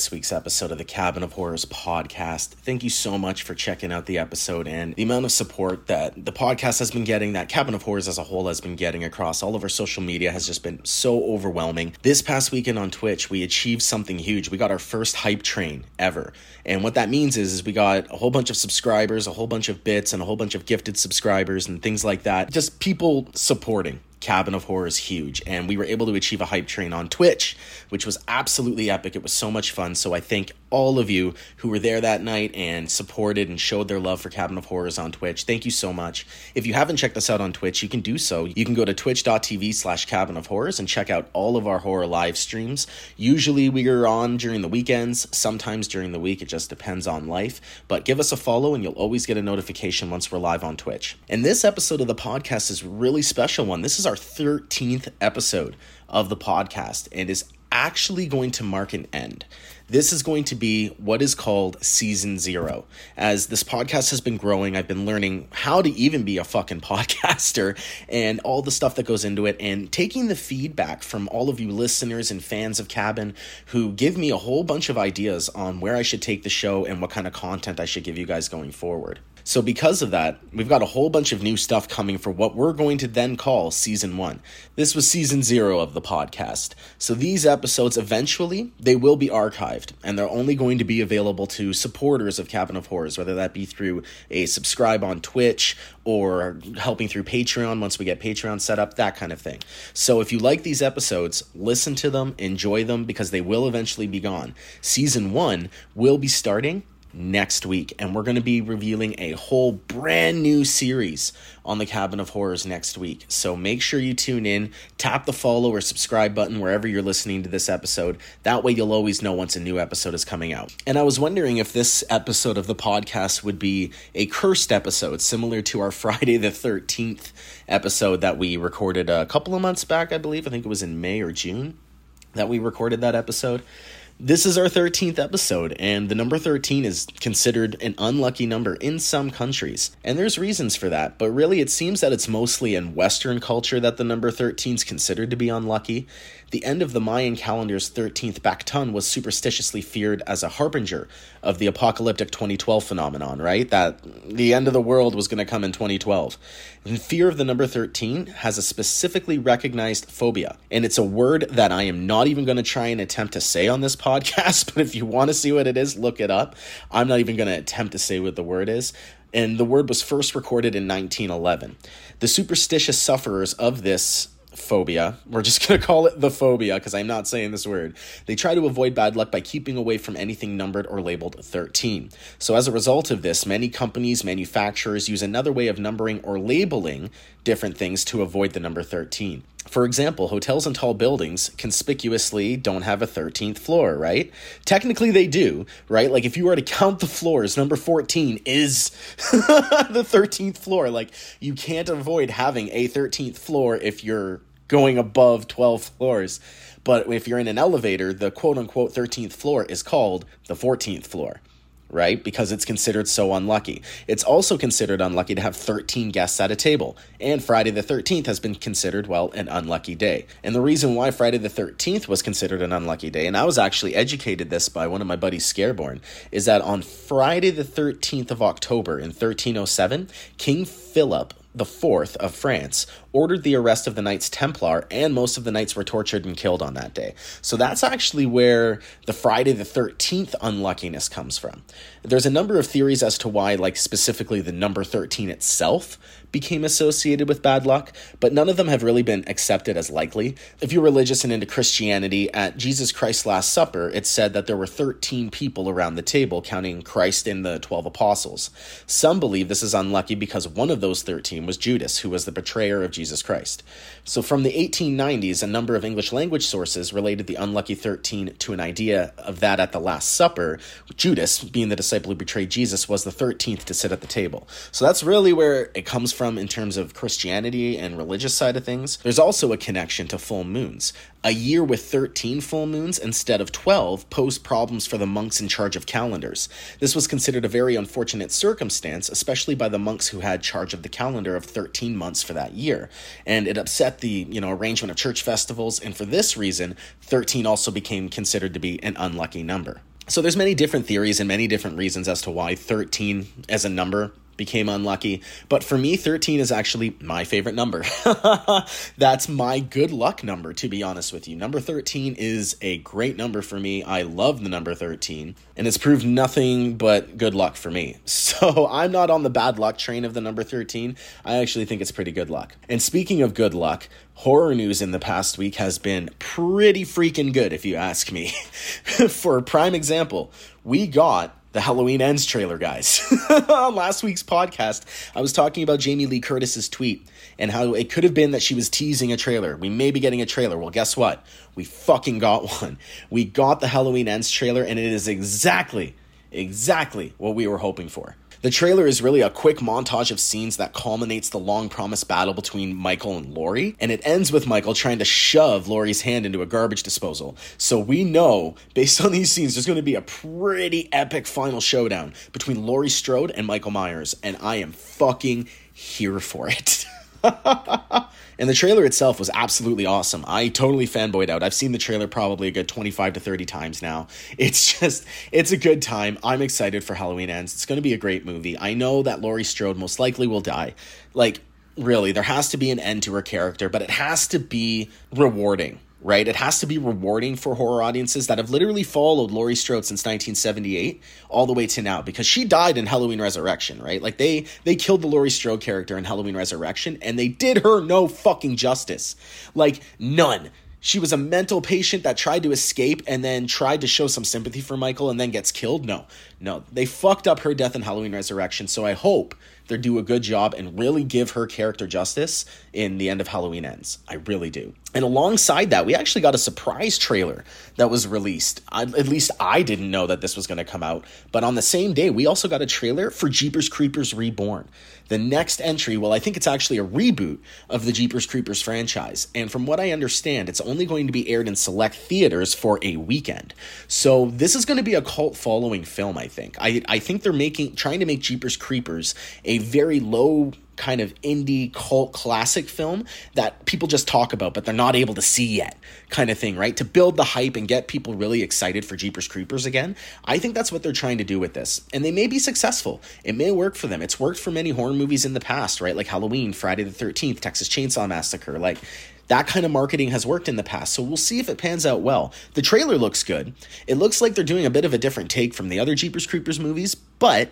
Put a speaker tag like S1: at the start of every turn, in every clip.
S1: this week's episode of the Cabin of Horrors podcast. Thank you so much for checking out the episode and the amount of support that the podcast has been getting, that Cabin of Horrors as a whole has been getting across all of our social media has just been so overwhelming. This past weekend on Twitch, we achieved something huge. We got our first hype train ever. And what that means is, is we got a whole bunch of subscribers, a whole bunch of bits, and a whole bunch of gifted subscribers and things like that. Just people supporting Cabin of Horror is huge. And we were able to achieve a hype train on Twitch, which was absolutely epic. It was so much fun. So I thank all of you who were there that night and supported and showed their love for Cabin of Horrors on Twitch. Thank you so much. If you haven't checked us out on Twitch, you can do so. You can go to twitch.tv slash cabin of horrors and check out all of our horror live streams. Usually we are on during the weekends, sometimes during the week. It just depends on life. But give us a follow and you'll always get a notification once we're live on Twitch. And this episode of the podcast is really special one. This is our 13th episode of the podcast and is actually going to mark an end. This is going to be what is called season zero. As this podcast has been growing, I've been learning how to even be a fucking podcaster and all the stuff that goes into it, and taking the feedback from all of you listeners and fans of Cabin who give me a whole bunch of ideas on where I should take the show and what kind of content I should give you guys going forward. So, because of that, we've got a whole bunch of new stuff coming for what we're going to then call season one. This was season zero of the podcast. So, these episodes eventually they will be archived, and they're only going to be available to supporters of Cabin of Horrors, whether that be through a subscribe on Twitch or helping through Patreon once we get Patreon set up, that kind of thing. So, if you like these episodes, listen to them, enjoy them, because they will eventually be gone. Season one will be starting next week. And we're going to be revealing a whole brand new series on the Cabin of Horrors next week. So make sure you tune in, tap the follow or subscribe button wherever you're listening to this episode. That way you'll always know once a new episode is coming out. And I was wondering if this episode of the podcast would be a cursed episode, similar to our Friday the 13th episode that we recorded a couple of months back, I believe. I think it was in May or June that we recorded that episode. This is our 13th episode, and the number 13 is considered an unlucky number in some countries. And there's reasons for that, but really it seems that it's mostly in Western culture that the number 13 is considered to be unlucky. The end of the Mayan calendar's 13th baktun was superstitiously feared as a harbinger of the apocalyptic 2012 phenomenon, right? That the end of the world was going to come in 2012. And fear of the number 13 has a specifically recognized phobia. And it's a word that I am not even going to try and attempt to say on this podcast, but if you want to see what it is, look it up. I'm not even going to attempt to say what the word is and the word was first recorded in 1911. The superstitious sufferers of this phobia. We're just going to call it the phobia because I'm not saying this word. They try to avoid bad luck by keeping away from anything numbered or labeled 13. So, as a result of this, many companies, manufacturers use another way of numbering or labeling different things to avoid the number 13. For example, hotels and tall buildings conspicuously don't have a 13th floor, right? Technically, they do, right? Like, if you were to count the floors, number 14 is the 13th floor. Like, you can't avoid having a 13th floor if you're going above 12 floors. But if you're in an elevator, the quote unquote 13th floor is called the 14th floor right? Because it's considered so unlucky. It's also considered unlucky to have 13 guests at a table, and Friday the 13th has been considered, well, an unlucky day. And the reason why Friday the 13th was considered an unlucky day, and I was actually educated this by one of my buddies, Scareborn, is that on Friday the 13th of October in 1307, King Philip the Fourth of France ordered the arrest of the Knights Templar, and most of the knights were tortured and killed on that day. So that's actually where the Friday the 13th unluckiness comes from. There's a number of theories as to why, like specifically the number 13 itself became associated with bad luck, but none of them have really been accepted as likely. If you're religious and into Christianity, at Jesus Christ's Last Supper, it said that there were 13 people around the table, counting Christ and the 12 apostles. Some believe this is unlucky because one of those 13 was Judas, who was the betrayer of Jesus Christ. So from the 1890s, a number of English language sources related the unlucky 13 to an idea of that at the Last Supper, Judas, being the disciple who betrayed Jesus, was the 13th to sit at the table. So that's really where it comes from in terms of Christianity and religious side of things. There's also a connection to full moons. A year with 13 full moons instead of 12 posed problems for the monks in charge of calendars. This was considered a very unfortunate circumstance, especially by the monks who had charge of the calendar of 13 months for that year. And it upset the, you know, arrangement of church festivals, and for this reason, 13 also became considered to be an unlucky number. So there's many different theories and many different reasons as to why 13 as a number became unlucky. But for me, 13 is actually my favorite number. That's my good luck number, to be honest with you. Number 13 is a great number for me. I love the number 13, and it's proved nothing but good luck for me. So I'm not on the bad luck train of the number 13. I actually think it's pretty good luck. And speaking of good luck, horror news in the past week has been pretty freaking good, if you ask me. for a prime example, we got the Halloween Ends trailer, guys. On last week's podcast, I was talking about Jamie Lee Curtis's tweet and how it could have been that she was teasing a trailer. We may be getting a trailer. Well, guess what? We fucking got one. We got the Halloween Ends trailer, and it is exactly, exactly what we were hoping for. The trailer is really a quick montage of scenes that culminates the long promised battle between Michael and Laurie, and it ends with Michael trying to shove Laurie's hand into a garbage disposal. So we know, based on these scenes, there's going to be a pretty epic final showdown between Laurie Strode and Michael Myers, and I am fucking here for it. and the trailer itself was absolutely awesome. I totally fanboyed out. I've seen the trailer probably a good 25 to 30 times now. It's just, it's a good time. I'm excited for Halloween Ends. It's going to be a great movie. I know that Laurie Strode most likely will die. Like, really, there has to be an end to her character, but it has to be rewarding right? It has to be rewarding for horror audiences that have literally followed Laurie Strode since 1978 all the way to now because she died in Halloween Resurrection, right? Like they they killed the Laurie Strode character in Halloween Resurrection and they did her no fucking justice. Like none. She was a mental patient that tried to escape and then tried to show some sympathy for Michael and then gets killed. No. No. They fucked up her death in Halloween Resurrection, so I hope they do a good job and really give her character justice in the end of Halloween Ends. I really do. And alongside that, we actually got a surprise trailer that was released. I, at least I didn't know that this was going to come out. But on the same day, we also got a trailer for Jeepers Creepers Reborn. The next entry, well, I think it's actually a reboot of the Jeepers Creepers franchise. And from what I understand, it's only going to be aired in select theaters for a weekend. So this is going to be a cult following film, I think. I, I think they're making trying to make Jeepers Creepers a very low kind of indie cult classic film that people just talk about, but they're not able to see yet, kind of thing, right? To build the hype and get people really excited for Jeepers Creepers again. I think that's what they're trying to do with this. And they may be successful. It may work for them. It's worked for many horror movies in the past, right? Like Halloween, Friday the 13th, Texas Chainsaw Massacre. Like, that kind of marketing has worked in the past, so we'll see if it pans out well. The trailer looks good. It looks like they're doing a bit of a different take from the other Jeepers Creepers movies, but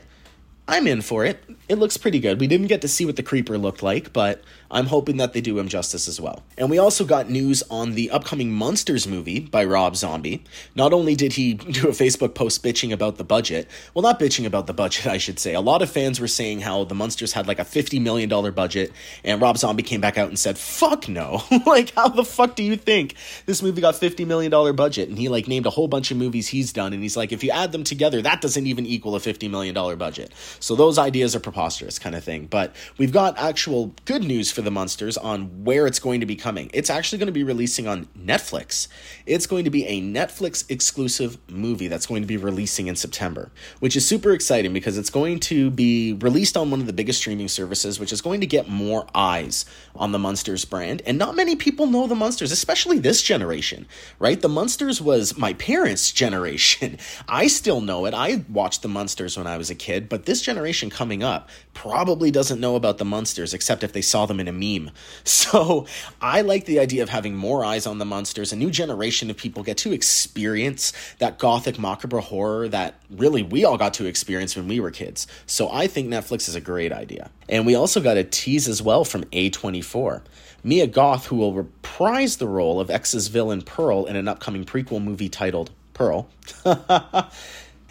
S1: I'm in for it. It looks pretty good. We didn't get to see what the creeper looked like, but I'm hoping that they do him justice as well. And we also got news on the upcoming Munsters movie by Rob Zombie. Not only did he do a Facebook post bitching about the budget, well, not bitching about the budget, I should say. A lot of fans were saying how the Munsters had like a $50 million budget, and Rob Zombie came back out and said, fuck no. like, how the fuck do you think this movie got $50 million budget? And he like named a whole bunch of movies he's done, and he's like, if you add them together, that doesn't even equal a $50 million budget. So those ideas are preposterous, kind of thing. But we've got actual good news for the Munsters on where it's going to be coming. It's actually going to be releasing on Netflix. It's going to be a Netflix exclusive movie that's going to be releasing in September, which is super exciting because it's going to be released on one of the biggest streaming services, which is going to get more eyes on the Munsters brand. And not many people know the Munsters, especially this generation, right? The Munsters was my parents' generation. I still know it. I watched the Munsters when I was a kid, but this generation coming up probably doesn't know about the Munsters except if they saw them in a meme. So I like the idea of having more eyes on the Munsters. A new generation of people get to experience that gothic macabre horror that really we all got to experience when we were kids. So I think Netflix is a great idea. And we also got a tease as well from A24. Mia Goth, who will reprise the role of X's villain Pearl in an upcoming prequel movie titled Pearl,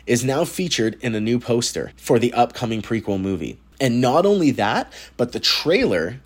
S1: is now featured in a new poster for the upcoming prequel movie. And not only that, but the trailer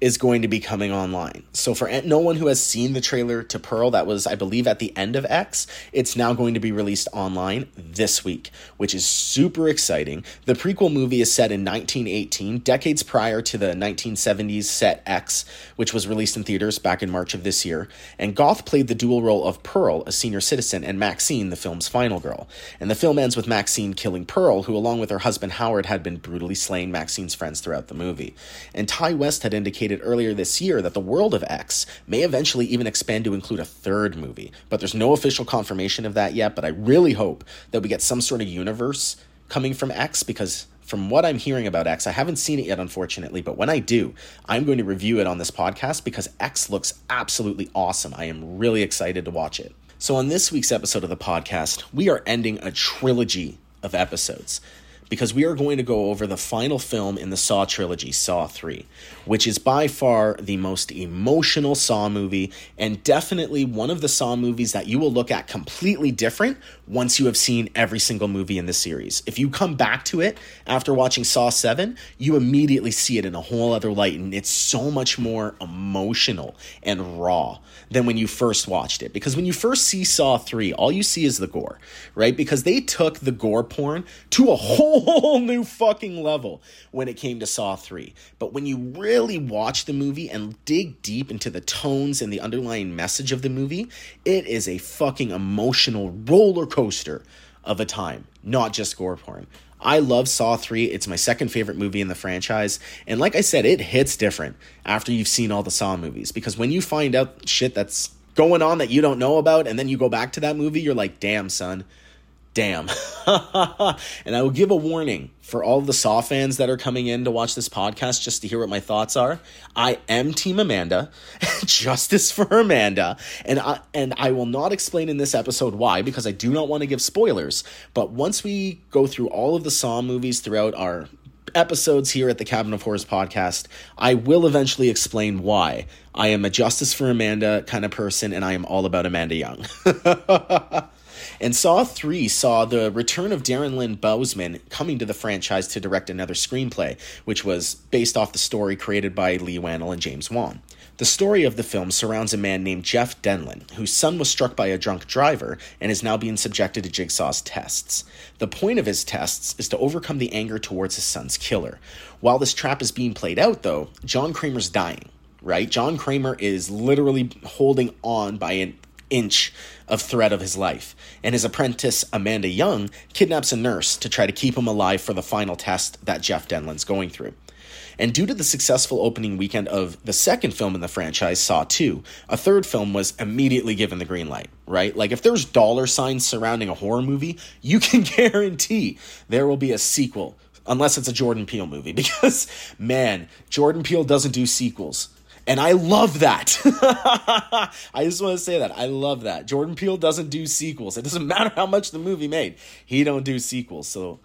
S1: is going to be coming online. So for no one who has seen the trailer to Pearl that was I believe at the end of X, it's now going to be released online this week, which is super exciting. The prequel movie is set in 1918, decades prior to the 1970s set X, which was released in theaters back in March of this year, and Goth played the dual role of Pearl, a senior citizen, and Maxine, the film's final girl. And the film ends with Maxine killing Pearl, who along with her husband Howard had been brutally slain Maxine's friends throughout the movie. And Ti West had indicated indicated earlier this year that the world of X may eventually even expand to include a third movie, but there's no official confirmation of that yet. But I really hope that we get some sort of universe coming from X because from what I'm hearing about X, I haven't seen it yet, unfortunately, but when I do, I'm going to review it on this podcast because X looks absolutely awesome. I am really excited to watch it. So, on this week's episode of the podcast, we are ending a trilogy of episodes because we are going to go over the final film in the Saw trilogy, Saw 3, which is by far the most emotional Saw movie and definitely one of the Saw movies that you will look at completely different once you have seen every single movie in the series. If you come back to it after watching Saw 7, you immediately see it in a whole other light and it's so much more emotional and raw than when you first watched it. Because when you first see Saw 3, all you see is the gore, right? Because they took the gore porn to a whole new fucking level when it came to Saw 3. But when you really watch the movie and dig deep into the tones and the underlying message of the movie, it is a fucking emotional roller coaster of a time, not just gore porn. I love Saw 3. It's my second favorite movie in the franchise. And like I said, it hits different after you've seen all the Saw movies because when you find out shit that's going on that you don't know about and then you go back to that movie, you're like, damn, son damn. and I will give a warning for all the Saw fans that are coming in to watch this podcast just to hear what my thoughts are. I am Team Amanda, justice for Amanda, and I and I will not explain in this episode why because I do not want to give spoilers. But once we go through all of the Saw movies throughout our episodes here at the Cabin of Horrors podcast, I will eventually explain why I am a justice for Amanda kind of person and I am all about Amanda Young. And Saw 3 saw the return of Darren Lynn Bousman coming to the franchise to direct another screenplay, which was based off the story created by Leigh Whannell and James Wan. The story of the film surrounds a man named Jeff Denlon, whose son was struck by a drunk driver and is now being subjected to Jigsaw's tests. The point of his tests is to overcome the anger towards his son's killer. While this trap is being played out, though, John Kramer's dying, right? John Kramer is literally holding on by an inch of threat of his life, and his apprentice Amanda Young kidnaps a nurse to try to keep him alive for the final test that Jeff Denlon's going through. And due to the successful opening weekend of the second film in the franchise, Saw 2, a third film was immediately given the green light, right? Like if there's dollar signs surrounding a horror movie, you can guarantee there will be a sequel unless it's a Jordan Peele movie because man, Jordan Peele doesn't do sequels. And I love that. I just want to say that. I love that. Jordan Peele doesn't do sequels. It doesn't matter how much the movie made. He don't do sequels. So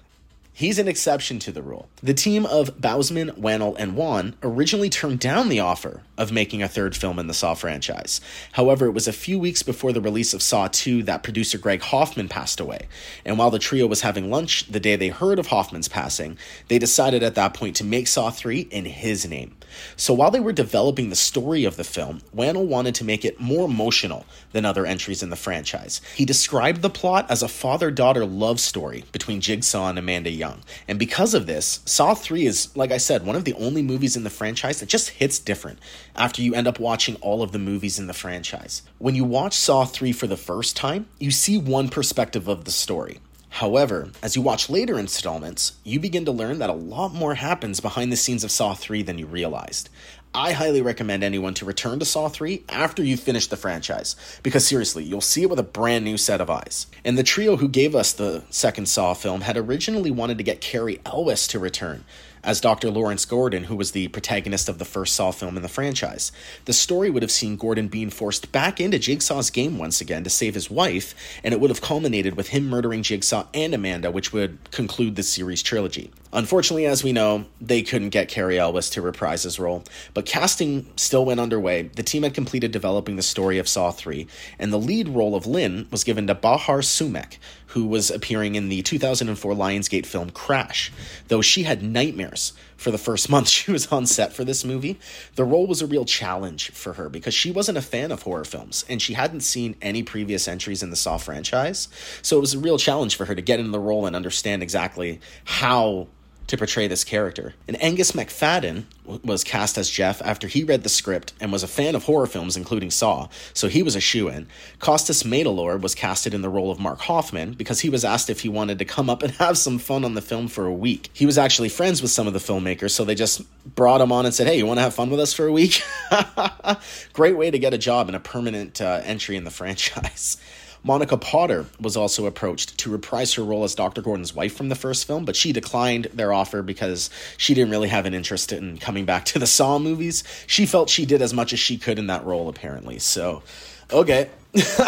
S1: He's an exception to the rule. The team of Bousman, Whannell, and Wan originally turned down the offer of making a third film in the Saw franchise. However, it was a few weeks before the release of Saw 2 that producer Greg Hoffman passed away. And while the trio was having lunch the day they heard of Hoffman's passing, they decided at that point to make Saw 3 in his name. So while they were developing the story of the film, Whannell wanted to make it more emotional than other entries in the franchise. He described the plot as a father daughter love story between Jigsaw and Amanda young. And because of this, Saw 3 is, like I said, one of the only movies in the franchise that just hits different after you end up watching all of the movies in the franchise. When you watch Saw 3 for the first time, you see one perspective of the story. However, as you watch later installments, you begin to learn that a lot more happens behind the scenes of Saw 3 than you realized. I highly recommend anyone to return to Saw 3 after you finish the franchise, because seriously, you'll see it with a brand new set of eyes. And the trio who gave us the second Saw film had originally wanted to get Cary Elwes to return, as Dr. Lawrence Gordon, who was the protagonist of the first Saw film in the franchise. The story would have seen Gordon being forced back into Jigsaw's game once again to save his wife, and it would have culminated with him murdering Jigsaw and Amanda, which would conclude the series trilogy. Unfortunately, as we know, they couldn't get Cary Elwes to reprise his role, but casting still went underway. The team had completed developing the story of Saw 3, and the lead role of Lynn was given to Bahar Soomekh, who was appearing in the 2004 Lionsgate film Crash. Though she had nightmares for the first month she was on set for this movie, the role was a real challenge for her because she wasn't a fan of horror films and she hadn't seen any previous entries in the Saw franchise. So it was a real challenge for her to get in the role and understand exactly how to portray this character. And Angus Macfadyen was cast as Jeff after he read the script and was a fan of horror films, including Saw, so he was a shoe in. Costas Mandylor was casted in the role of Mark Hoffman because he was asked if he wanted to come up and have some fun on the film for a week. He was actually friends with some of the filmmakers, so they just brought him on and said, Hey, you want to have fun with us for a week? Great way to get a job and a permanent uh, entry in the franchise. Monica Potter was also approached to reprise her role as Dr. Gordon's wife from the first film, but she declined their offer because she didn't really have an interest in coming back to the Saw movies. She felt she did as much as she could in that role, apparently. So, okay.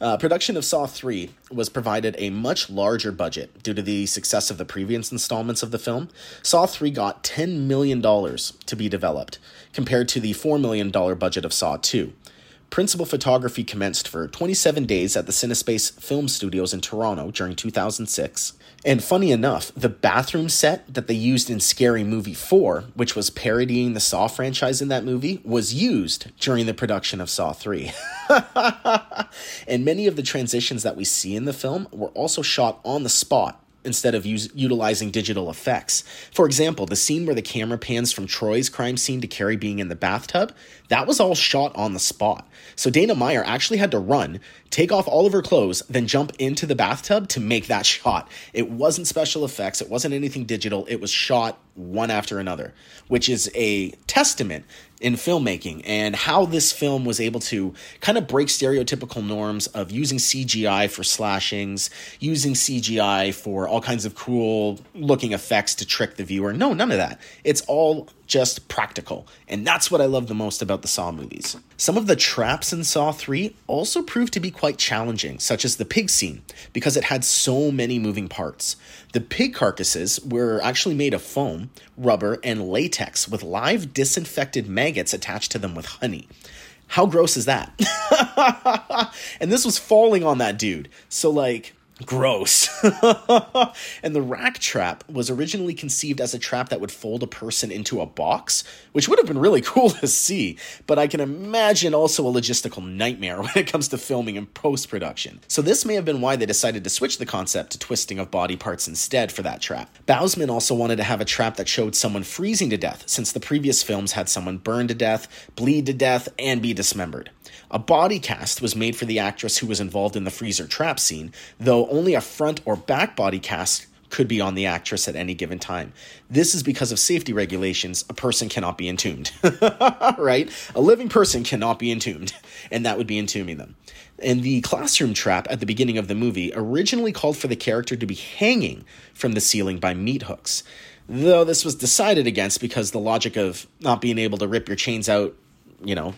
S1: uh, production of Saw 3 was provided a much larger budget due to the success of the previous installments of the film. Saw 3 got $10 million to be developed, compared to the $4 million budget of Saw 2. Principal photography commenced for 27 days at the Cinespace Film Studios in Toronto during 2006. And funny enough, the bathroom set that they used in Scary Movie 4, which was parodying the Saw franchise in that movie, was used during the production of Saw 3. and many of the transitions that we see in the film were also shot on the spot instead of use, utilizing digital effects. For example, the scene where the camera pans from Troy's crime scene to Kerry being in the bathtub, that was all shot on the spot. So Dina Meyer actually had to run, take off all of her clothes, then jump into the bathtub to make that shot. It wasn't special effects, it wasn't anything digital, it was shot one after another, which is a testament in filmmaking and how this film was able to kind of break stereotypical norms of using CGI for slashings, using CGI for all kinds of cool looking effects to trick the viewer. No, none of that. It's all just practical. And that's what I love the most about the Saw movies. Some of the traps in Saw 3 also proved to be quite challenging, such as the pig scene, because it had so many moving parts. The pig carcasses were actually made of foam, rubber, and latex with live disinfected maggots attached to them with honey. How gross is that? and this was falling on that dude. So, like, Gross. and the rack trap was originally conceived as a trap that would fold a person into a box, which would have been really cool to see, but I can imagine also a logistical nightmare when it comes to filming and post production. So, this may have been why they decided to switch the concept to twisting of body parts instead for that trap. Bousman also wanted to have a trap that showed someone freezing to death, since the previous films had someone burn to death, bleed to death, and be dismembered. A body cast was made for the actress who was involved in the freezer trap scene, though only a front or back body cast could be on the actress at any given time. This is because of safety regulations. A person cannot be entombed, right? A living person cannot be entombed, and that would be entombing them. And the classroom trap at the beginning of the movie originally called for the character to be hanging from the ceiling by meat hooks. Though this was decided against because the logic of not being able to rip your chains out, you know,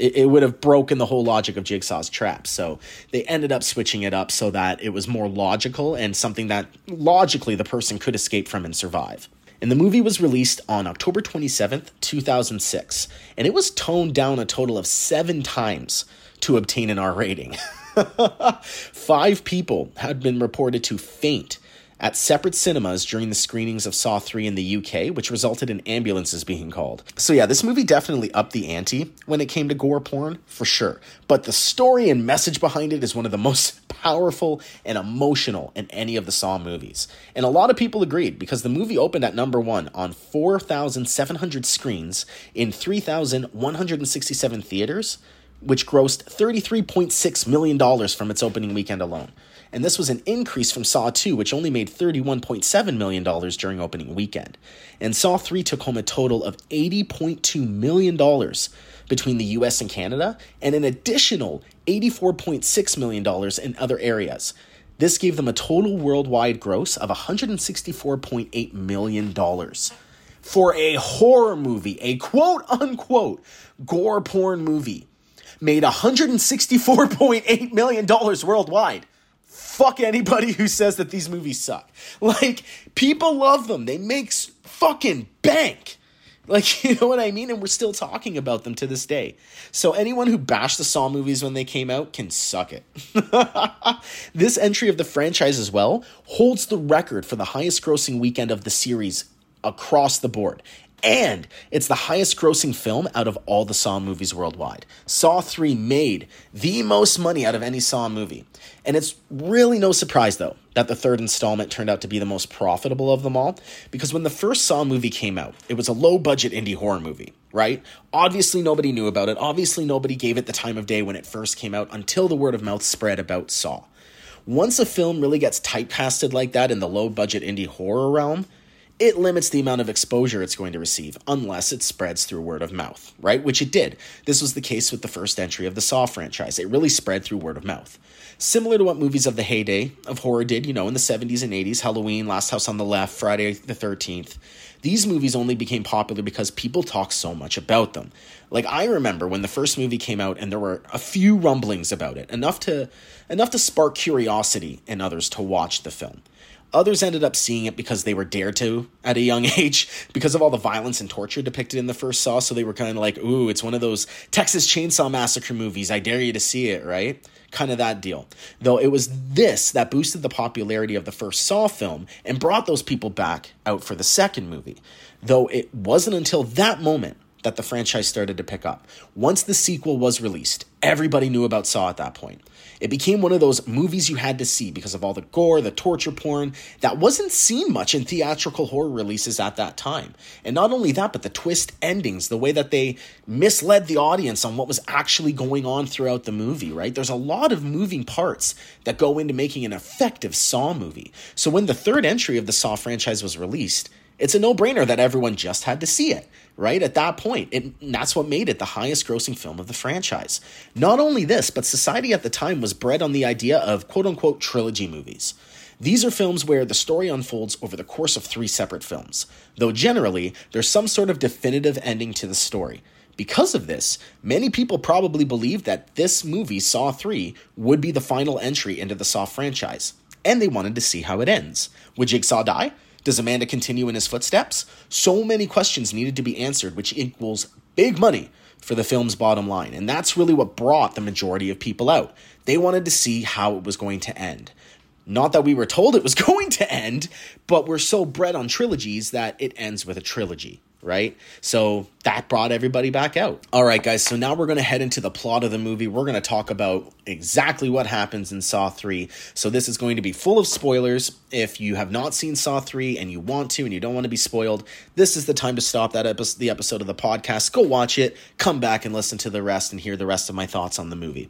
S1: it, it would have broken the whole logic of Jigsaw's trap. So they ended up switching it up so that it was more logical and something that logically the person could escape from and survive. And the movie was released on October 27th, 2006, and it was toned down a total of seven times to obtain an R rating. Five people had been reported to faint at separate cinemas during the screenings of Saw 3 in the UK, which resulted in ambulances being called. So, yeah, this movie definitely upped the ante when it came to gore porn, for sure. But the story and message behind it is one of the most powerful and emotional in any of the Saw movies. And a lot of people agreed because the movie opened at number one on 4,700 screens in 3,167 theaters which grossed $33.6 million from its opening weekend alone and this was an increase from Saw 2, which only made $31.7 million during opening weekend. And Saw 3 took home a total of $80.2 million between the US and Canada, and an additional $84.6 million in other areas. This gave them a total worldwide gross of $164.8 million. For a horror movie, a quote unquote gore porn movie, made $164.8 million worldwide fuck anybody who says that these movies suck. Like, people love them. They make fucking bank. Like, you know what I mean? And we're still talking about them to this day. So, anyone who bashed the Saw movies when they came out can suck it. this entry of the franchise, as well, holds the record for the highest grossing weekend of the series across the board. And it's the highest grossing film out of all the Saw movies worldwide. Saw 3 made the most money out of any Saw movie. And it's really no surprise, though, that the third installment turned out to be the most profitable of them all, because when the first Saw movie came out, it was a low budget indie horror movie, right? Obviously, nobody knew about it. Obviously, nobody gave it the time of day when it first came out until the word of mouth spread about Saw. Once a film really gets typecasted like that in the low budget indie horror realm, it limits the amount of exposure it's going to receive unless it spreads through word of mouth, right? Which it did. This was the case with the first entry of the Saw franchise. It really spread through word of mouth. Similar to what movies of the heyday of horror did, you know, in the 70s and 80s Halloween, Last House on the Left, Friday the 13th. These movies only became popular because people talk so much about them. Like I remember when the first movie came out and there were a few rumblings about it, enough to enough to spark curiosity in others to watch the film. Others ended up seeing it because they were dared to at a young age because of all the violence and torture depicted in the first Saw. So they were kind of like, ooh, it's one of those Texas Chainsaw Massacre movies. I dare you to see it, right? Kind of that deal. Though it was this that boosted the popularity of the first Saw film and brought those people back out for the second movie. Though it wasn't until that moment that the franchise started to pick up. Once the sequel was released, everybody knew about Saw at that point. It became one of those movies you had to see because of all the gore, the torture porn that wasn't seen much in theatrical horror releases at that time. And not only that, but the twist endings, the way that they misled the audience on what was actually going on throughout the movie, right? There's a lot of moving parts that go into making an effective Saw movie. So when the third entry of the Saw franchise was released, it's a no brainer that everyone just had to see it, right? At that point, it, that's what made it the highest grossing film of the franchise. Not only this, but society at the time was bred on the idea of quote unquote trilogy movies. These are films where the story unfolds over the course of three separate films, though generally, there's some sort of definitive ending to the story. Because of this, many people probably believed that this movie, Saw 3, would be the final entry into the Saw franchise, and they wanted to see how it ends. Would Jigsaw die? Does Amanda continue in his footsteps? So many questions needed to be answered, which equals big money for the film's bottom line. And that's really what brought the majority of people out. They wanted to see how it was going to end. Not that we were told it was going to end, but we're so bred on trilogies that it ends with a trilogy right? So that brought everybody back out. All right, guys, so now we're going to head into the plot of the movie. We're going to talk about exactly what happens in Saw 3. So this is going to be full of spoilers. If you have not seen Saw 3 and you want to and you don't want to be spoiled, this is the time to stop that episode, the episode of the podcast. Go watch it, come back and listen to the rest and hear the rest of my thoughts on the movie.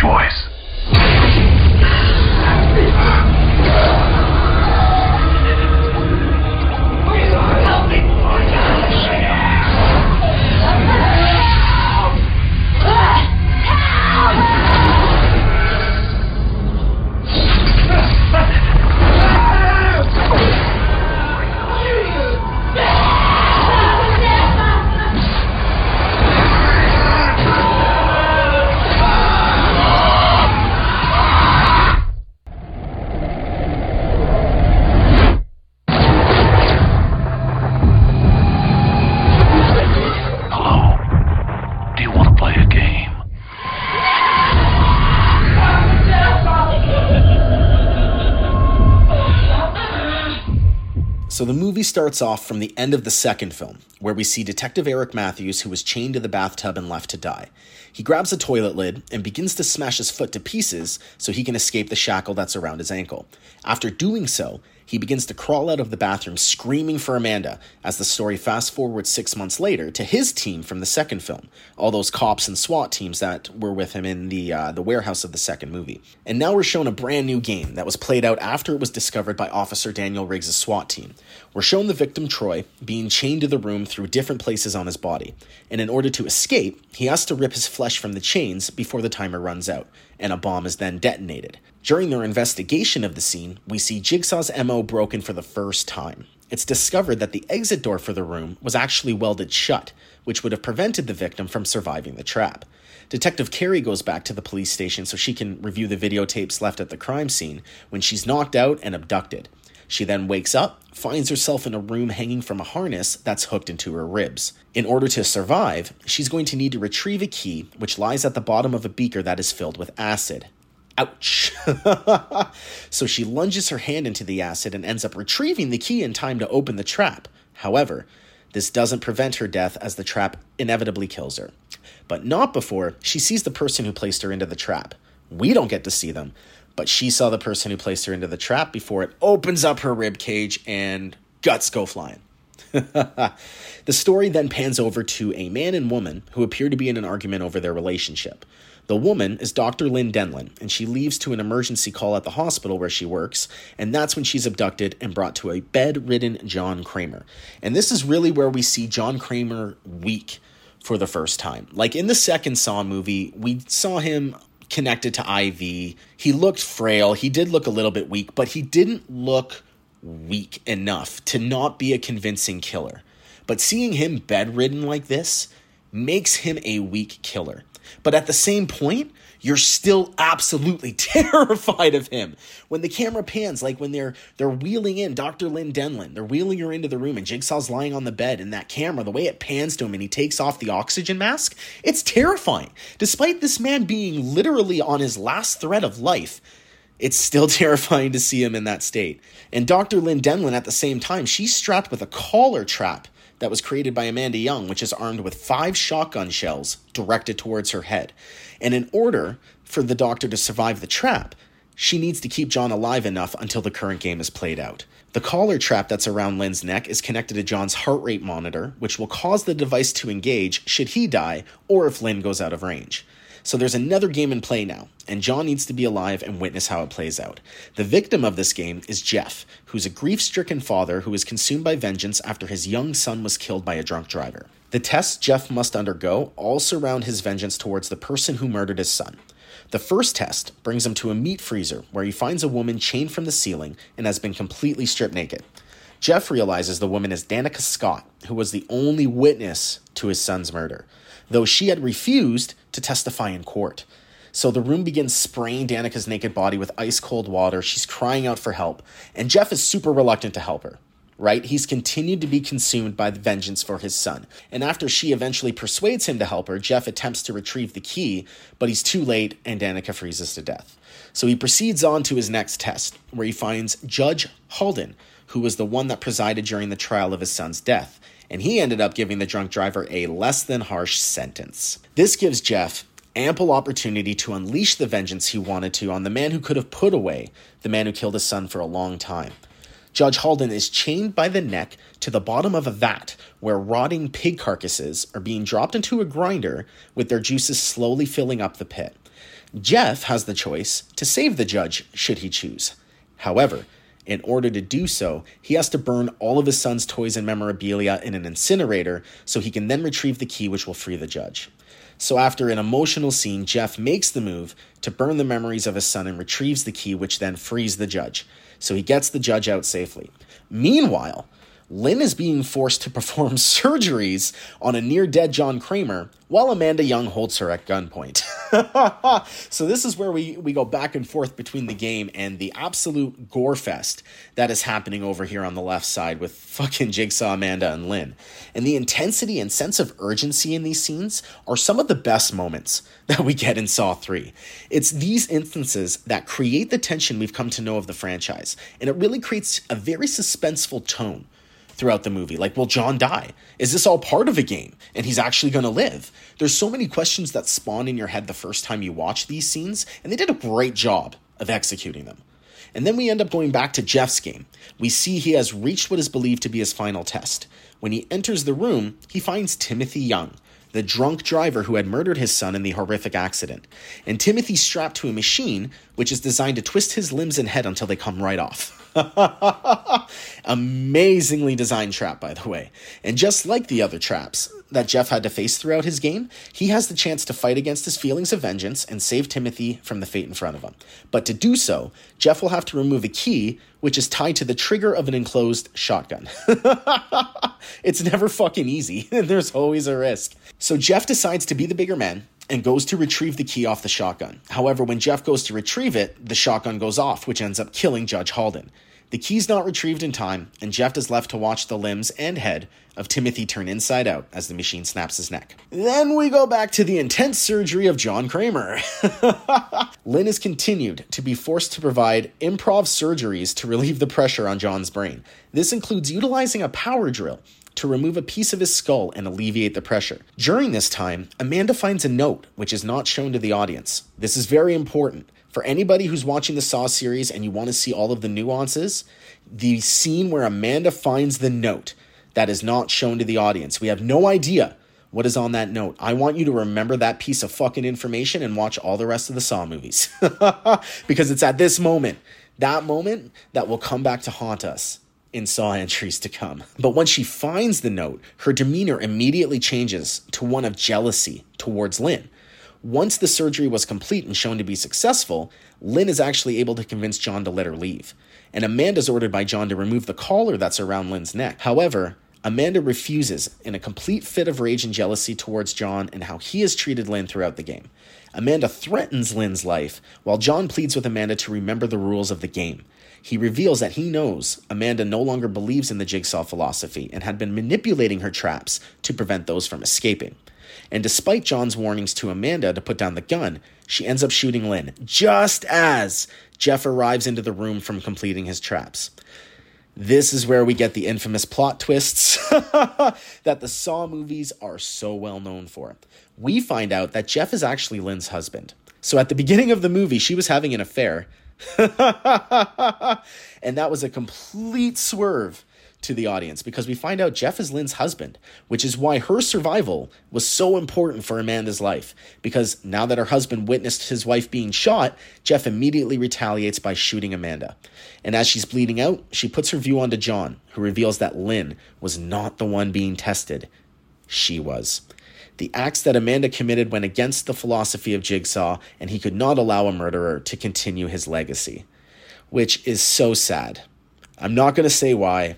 S1: So starts off from the end of the second film, where we see Detective Eric Matthews, who was chained to the bathtub and left to die. He grabs a toilet lid and begins to smash his foot to pieces so he can escape the shackle that's around his ankle. After doing so, he begins to crawl out of the bathroom screaming for Amanda as the story fast forwards six months later to his team from the second film, all those cops and SWAT teams that were with him in the, uh, the warehouse of the second movie. And now we're shown a brand new game that was played out after it was discovered by Officer Daniel Rigg's SWAT team. We're shown the victim, Troy, being chained to the room through different places on his body, and in order to escape, he has to rip his flesh from the chains before the timer runs out. and a bomb is then detonated. During their investigation of the scene, we see Jigsaw's MO broken for the first time. It's discovered that the exit door for the room was actually welded shut, which would have prevented the victim from surviving the trap. Detective Kerry goes back to the police station so she can review the videotapes left at the crime scene when she's knocked out and abducted. She then wakes up, finds herself in a room hanging from a harness that's hooked into her ribs. In order to survive, she's going to need to retrieve a key which lies at the bottom of a beaker that is filled with acid. Ouch. so she lunges her hand into the acid and ends up retrieving the key in time to open the trap. However, this doesn't prevent her death as the trap inevitably kills her. But not before she sees the person who placed her into the trap. We don't get to see them, but she saw the person who placed her into the trap before it opens up her rib cage and guts go flying. the story then pans over to a man and woman who appear to be in an argument over their relationship. The woman is Dr. Lynn Denlon, and she leaves to an emergency call at the hospital where she works, and that's when she's abducted and brought to a bedridden John Kramer. And this is really where we see John Kramer weak for the first time. Like in the second Saw movie, we saw him connected to IV. He looked frail. He did look a little bit weak, but he didn't look weak enough to not be a convincing killer. But seeing him bedridden like this makes him a weak killer. But at the same point, you're still absolutely terrified of him. When the camera pans, like when they're they're wheeling in Dr. Lynn Denlon, they're wheeling her into the room and Jigsaw's lying on the bed and that camera, the way it pans to him and he takes off the oxygen mask, it's terrifying. Despite this man being literally on his last thread of life, it's still terrifying to see him in that state. And Dr. Lynn Denlon at the same time, she's strapped with a collar trap that was created by Amanda Young, which is armed with five shotgun shells directed towards her head. And in order for the doctor to survive the trap, she needs to keep John alive enough until the current game is played out. The collar trap that's around Lynn's neck is connected to John's heart rate monitor, which will cause the device to engage should he die or if Lynn goes out of range. So there's another game in play now, and John needs to be alive and witness how it plays out. The victim of this game is Jeff, who's a grief stricken father who is consumed by vengeance after his young son was killed by a drunk driver. The tests Jeff must undergo all surround his vengeance towards the person who murdered his son. The first test brings him to a meat freezer where he finds a woman chained from the ceiling and has been completely stripped naked. Jeff realizes the woman is Danica Scott, who was the only witness to his son's murder though she had refused to testify in court. So the room begins spraying Danica's naked body with ice cold water. She's crying out for help, and Jeff is super reluctant to help her. Right? He's continued to be consumed by the vengeance for his son. And after she eventually persuades him to help her, Jeff attempts to retrieve the key, but he's too late and Danica freezes to death. So he proceeds on to his next test, where he finds Judge Halden, who was the one that presided during the trial of his son's death and he ended up giving the drunk driver a less than harsh sentence. This gives Jeff ample opportunity to unleash the vengeance he wanted to on the man who could have put away the man who killed his son for a long time. Judge Halden is chained by the neck to the bottom of a vat where rotting pig carcasses are being dropped into a grinder with their juices slowly filling up the pit. Jeff has the choice to save the judge should he choose. However, in order to do so, he has to burn all of his son's toys and memorabilia in an incinerator so he can then retrieve the key which will free the judge. So, after an emotional scene, Jeff makes the move to burn the memories of his son and retrieves the key, which then frees the judge. So, he gets the judge out safely. Meanwhile, Lynn is being forced to perform surgeries on a near dead John Kramer while Amanda Young holds her at gunpoint. so this is where we, we go back and forth between the game and the absolute gore fest that is happening over here on the left side with fucking Jigsaw, Amanda, and Lynn. And the intensity and sense of urgency in these scenes are some of the best moments that we get in Saw 3. It's these instances that create the tension we've come to know of the franchise, and it really creates a very suspenseful tone throughout the movie. Like, will John die? Is this all part of a game and he's actually going to live? There's so many questions that spawn in your head the first time you watch these scenes, and they did a great job of executing them. And then we end up going back to Jeff's game. We see he has reached what is believed to be his final test. When he enters the room, he finds Timothy Young, the drunk driver who had murdered his son in the horrific accident. And Timothy's strapped to a machine which is designed to twist his limbs and head until they come right off. Amazingly designed trap, by the way. And just like the other traps that Jeff had to face throughout his game, he has the chance to fight against his feelings of vengeance and save Timothy from the fate in front of him. But to do so, Jeff will have to remove a key which is tied to the trigger of an enclosed shotgun. it's never fucking easy, and there's always a risk. So Jeff decides to be the bigger man and goes to retrieve the key off the shotgun. However, when Jeff goes to retrieve it, the shotgun goes off, which ends up killing Judge Halden. The key's not retrieved in time, and Jeff is left to watch the limbs and head of Timothy turn inside out as the machine snaps his neck. Then we go back to the intense surgery of John Kramer. Lynn is continued to be forced to provide improv surgeries to relieve the pressure on John's brain. This includes utilizing a power drill to remove a piece of his skull and alleviate the pressure. During this time, Amanda finds a note which is not shown to the audience. This is very important. For anybody who's watching the Saw series and you want to see all of the nuances, the scene where Amanda finds the note that is not shown to the audience. We have no idea what is on that note. I want you to remember that piece of fucking information and watch all the rest of the Saw movies. because it's at this moment, that moment, that will come back to haunt us in Saw entries to come. But when she finds the note, her demeanor immediately changes to one of jealousy towards Lynn. Once the surgery was complete and shown to be successful, Lynn is actually able to convince John to let her leave. And Amanda's ordered by John to remove the collar that's around Lynn's neck. However, Amanda refuses in a complete fit of rage and jealousy towards John and how he has treated Lynn throughout the game. Amanda threatens Lynn's life, while John pleads with Amanda to remember the rules of the game. He reveals that he knows Amanda no longer believes in the jigsaw philosophy and had been manipulating her traps to prevent those from escaping. And despite John's warnings to Amanda to put down the gun, she ends up shooting Lynn just as Jeff arrives into the room from completing his traps. This is where we get the infamous plot twists that the Saw movies are so well known for. We find out that Jeff is actually Lynn's husband. So at the beginning of the movie, she was having an affair. and that was a complete swerve to the audience because we find out Jeff is Lynn's husband, which is why her survival was so important for Amanda's life. Because now that her husband witnessed his wife being shot, Jeff immediately retaliates by shooting Amanda. And as she's bleeding out, she puts her view onto John, who reveals that Lynn was not the one being tested. She was. The acts that Amanda committed went against the philosophy of Jigsaw, and he could not allow a murderer to continue his legacy, which is so sad. I'm not going to say why,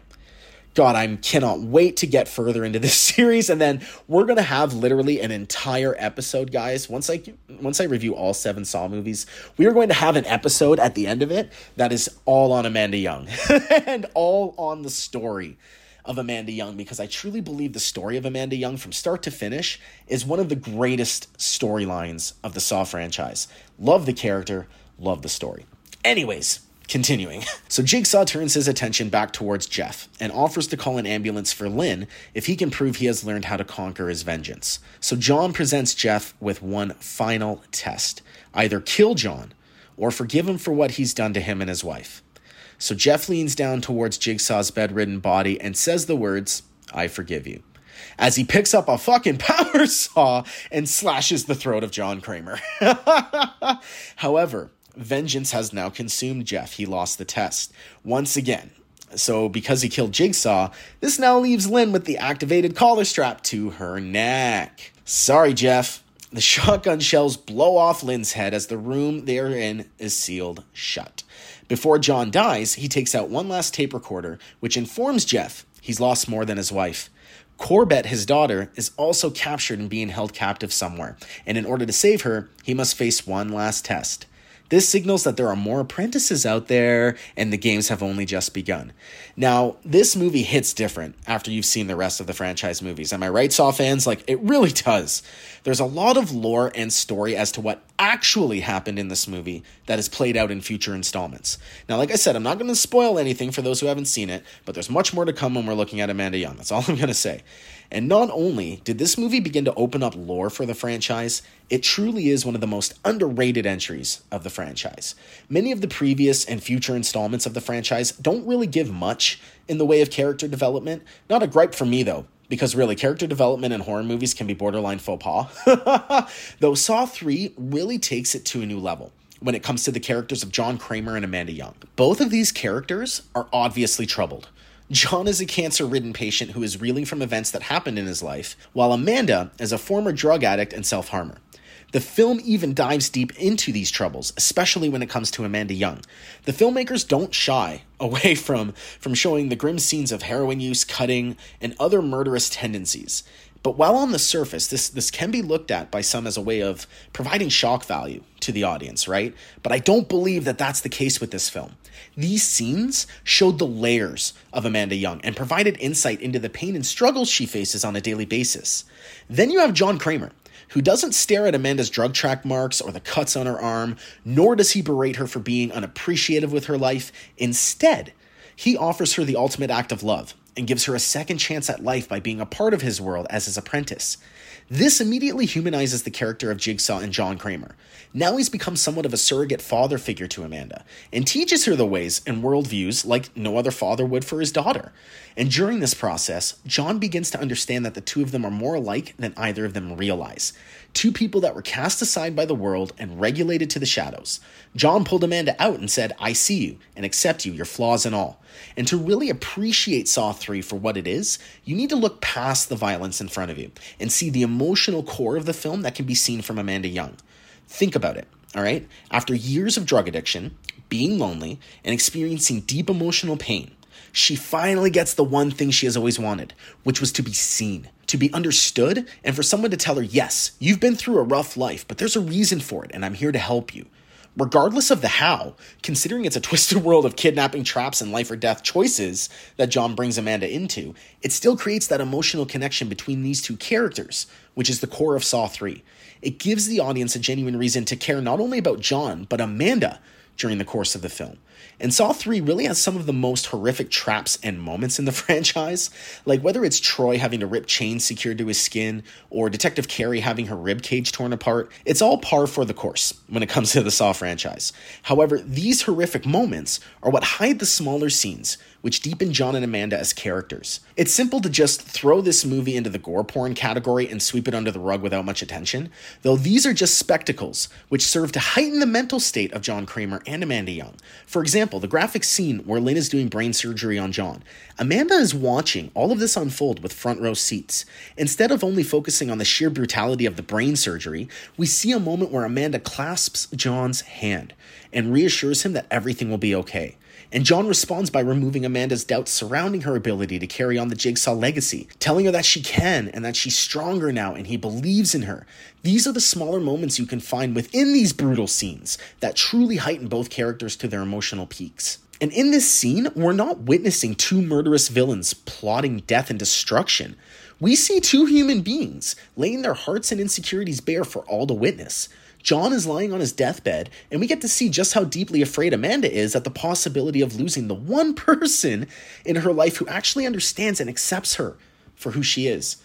S1: God, I cannot wait to get further into this series, and then we're gonna have literally an entire episode, guys. Once I once I review all seven Saw movies, we are going to have an episode at the end of it that is all on Amanda Young and all on the story of Amanda Young because I truly believe the story of Amanda Young from start to finish is one of the greatest storylines of the Saw franchise. Love the character, love the story. Anyways, Continuing. So Jigsaw turns his attention back towards Jeff and offers to call an ambulance for Lynn if he can prove he has learned how to conquer his vengeance. So John presents Jeff with one final test either kill John or forgive him for what he's done to him and his wife. So Jeff leans down towards Jigsaw's bedridden body and says the words, I forgive you as he picks up a fucking power saw and slashes the throat of John Kramer. However, vengeance has now consumed Jeff. He lost the test. Once again, so, because he killed Jigsaw, this now leaves Lynn with the activated collar strap to her neck. Sorry, Jeff. The shotgun shells blow off Lynn's head as the room they are in is sealed shut. Before John dies, he takes out one last tape recorder, which informs Jeff he's lost more than his wife. Corbett, his daughter, is also captured and being held captive somewhere, and in order to save her, he must face one last test. This signals that there are more apprentices out there and the games have only just begun. Now, this movie hits different after you've seen the rest of the franchise movies. Am I right, Saw fans? Like, it really does. There's a lot of lore and story as to what actually happened in this movie that is played out in future installments. Now, like I said, I'm not going to spoil anything for those who haven't seen it, but there's much more to come when we're looking at Amanda Young. That's all I'm going to say. And not only did this movie begin to open up lore for the franchise, it truly is one of the most underrated entries of the franchise. Many of the previous and future installments of the franchise don't really give much in the way of character development. Not a gripe for me, though, because really, character development in horror movies can be borderline faux pas. Though Saw 3 really takes it to a new level. when it comes to the characters of John Kramer and Amanda Young. Both of these characters are obviously troubled. John is a cancer ridden patient who is reeling from events that happened in his life, while Amanda is a former drug addict and self harmer. The film even dives deep into these troubles, especially when it comes to Amanda Young. The filmmakers don't shy away from, from showing the grim scenes of heroin use, cutting, and other murderous tendencies. But while on the surface, this, this can be looked at by some as a way of providing shock value to the audience, right? But I don't believe that that's the case with this film. These scenes showed the layers of Amanda Young and provided insight into the pain and struggles she faces on a daily basis. Then you have John Kramer, who doesn't stare at Amanda's drug track marks or the cuts on her arm, nor does he berate her for being unappreciative with her life. Instead, he offers her the ultimate act of love and gives her a second chance at life by being a part of his world as his apprentice. This immediately humanizes the character of Jigsaw and John Kramer. Now he's become somewhat of a surrogate father figure to Amanda and teaches her the ways and worldviews like no other father would for his daughter. And during this process, John begins to understand that the two of them are more alike than either of them realize. Two people that were cast aside by the world and regulated to the shadows. John pulled Amanda out and said, I see you and accept you, your flaws and all. And to really appreciate Saw 3 for what it is, you need to look past the violence in front of you and see the emotional core of the film that can be seen from Amanda Young. Think about it, all right? After years of drug addiction, being lonely, and experiencing deep emotional pain, she finally gets the one thing she has always wanted, which was to be seen, to be understood, and for someone to tell her, yes, you've been through a rough life, but there's a reason for it, and I'm here to help you. Regardless of the how, considering it's a twisted world of kidnapping traps and life or death choices that John brings Amanda into, it still creates that emotional connection between these two characters, which is the core of Saw 3. It gives the audience a genuine reason to care not only about John, but Amanda during the course of the film. And Saw 3 really has some of the most horrific traps and moments in the franchise. Like whether it's Troy having to rip chains secured to his skin or Detective Kerry having her rib cage torn apart, it's all par for the course when it comes to the Saw franchise. However, these horrific moments are what hide the smaller scenes which deepen John and Amanda as characters. It's simple to just throw this movie into the gore porn category and sweep it under the rug without much attention, though these are just spectacles which serve to heighten the mental state of John Kramer and Amanda Young. For example, the graphic scene where Lynn is doing brain surgery on John. Amanda is watching all of this unfold with front row seats. Instead of only focusing on the sheer brutality of the brain surgery, we see a moment where Amanda clasps John's hand and reassures him that everything will be okay. And John responds by removing Amanda's doubts surrounding her ability to carry on the Jigsaw legacy, telling her that she can and that she's stronger now and he believes in her. These are the smaller moments you can find within these brutal scenes that truly heighten both characters to their emotional peaks. And in this scene, we're not witnessing two murderous villains plotting death and destruction. We see two human beings laying their hearts and insecurities bare for all to witness. John is lying on his deathbed, and we get to see just how deeply afraid Amanda is at the possibility of losing the one person in her life who actually understands and accepts her for who she is.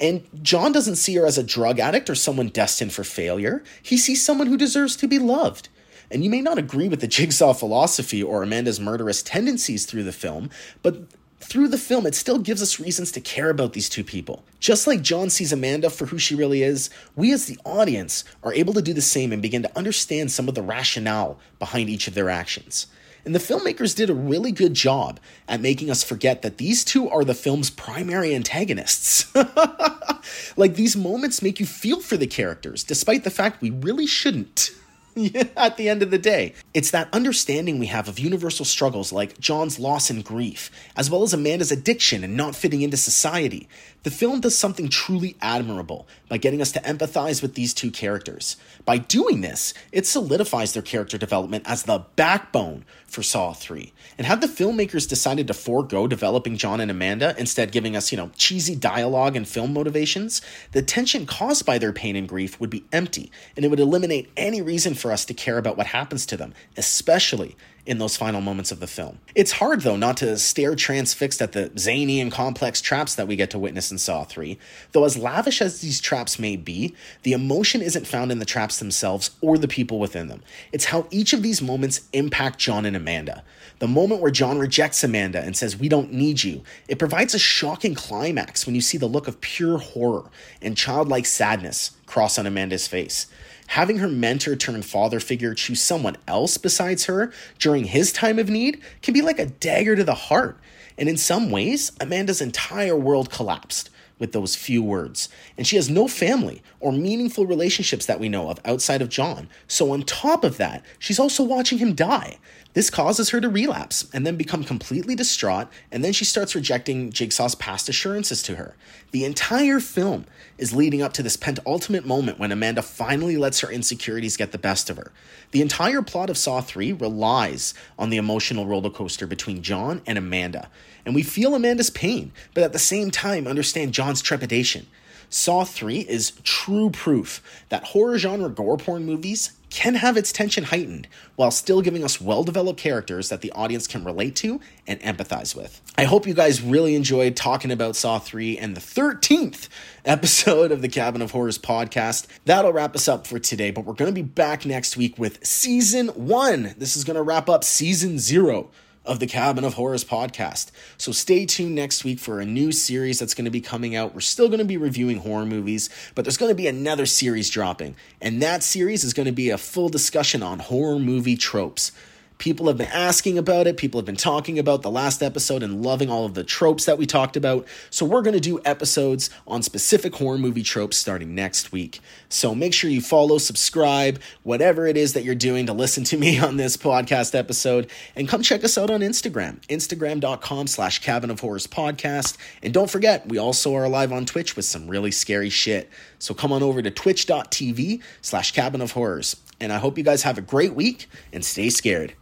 S1: And John doesn't see her as a drug addict or someone destined for failure. He sees someone who deserves to be loved. And you may not agree with the jigsaw philosophy or Amanda's murderous tendencies through the film, but through the film, it still gives us reasons to care about these two people. Just like John sees Amanda for who she really is, we as the audience are able to do the same and begin to understand some of the rationale behind each of their actions. And the filmmakers did a really good job at making us forget that these two are the film's primary antagonists. like these moments make you feel for the characters, despite the fact we really shouldn't. at the end of the day. It's that understanding we have of universal struggles like John's loss and grief, as well as Amanda's addiction and not fitting into society. The film does something truly admirable by getting us to empathize with these two characters. By doing this, it solidifies their character development as the backbone for Saw 3. And had the filmmakers decided to forego developing John and Amanda, instead giving us, you know, cheesy dialogue and film motivations, the tension caused by their pain and grief would be empty, and it would eliminate any reason for us to care about what happens to them, especially in those final moments of the film. It's hard, though, not to stare transfixed at the zany and complex traps that we get to witness in Saw 3. Though, as lavish as these traps may be, the emotion isn't found in the traps themselves or the people within them. It's how each of these moments impact John and Amanda. The moment where John rejects Amanda and says, We don't need you, it provides a shocking climax when you see the look of pure horror and childlike sadness cross on Amanda's face. Having her mentor turned father figure choose someone else besides her during his time of need can be like a dagger to the heart. And in some ways, Amanda's entire world collapsed with those few words. And she has no family or meaningful relationships that we know of outside of John. So, on top of that, she's also watching him die. This causes her to relapse and then become completely distraught, and then she starts rejecting Jigsaw's past assurances to her. The entire film is leading up to this penultimate moment when Amanda finally lets her insecurities get the best of her. The entire plot of Saw 3 relies on the emotional roller coaster between John and Amanda, and we feel Amanda's pain, but at the same time understand John's trepidation. Saw 3 is true proof that horror genre gore porn movies can have its tension heightened while still giving us well developed characters that the audience can relate to and empathize with. I hope you guys really enjoyed talking about Saw 3 and the 13th episode of the Cabin of Horrors podcast. That'll wrap us up for today, but we're going to be back next week with season 1. This is going to wrap up season 0 of the Cabin of Horrors podcast. So stay tuned next week for a new series that's going to be coming out. We're still going to be reviewing horror movies, but there's going to be another series dropping. And that series is going to be a full discussion on horror movie tropes. People have been asking about it. People have been talking about the last episode and loving all of the tropes that we talked about. So, we're going to do episodes on specific horror movie tropes starting next week. So, make sure you follow, subscribe, whatever it is that you're doing to listen to me on this podcast episode. And come check us out on Instagram, instagram.com slash cabin of horrors podcast. And don't forget, we also are live on Twitch with some really scary shit. So, come on over to twitch.tv slash cabin of horrors. And I hope you guys have a great week and stay scared.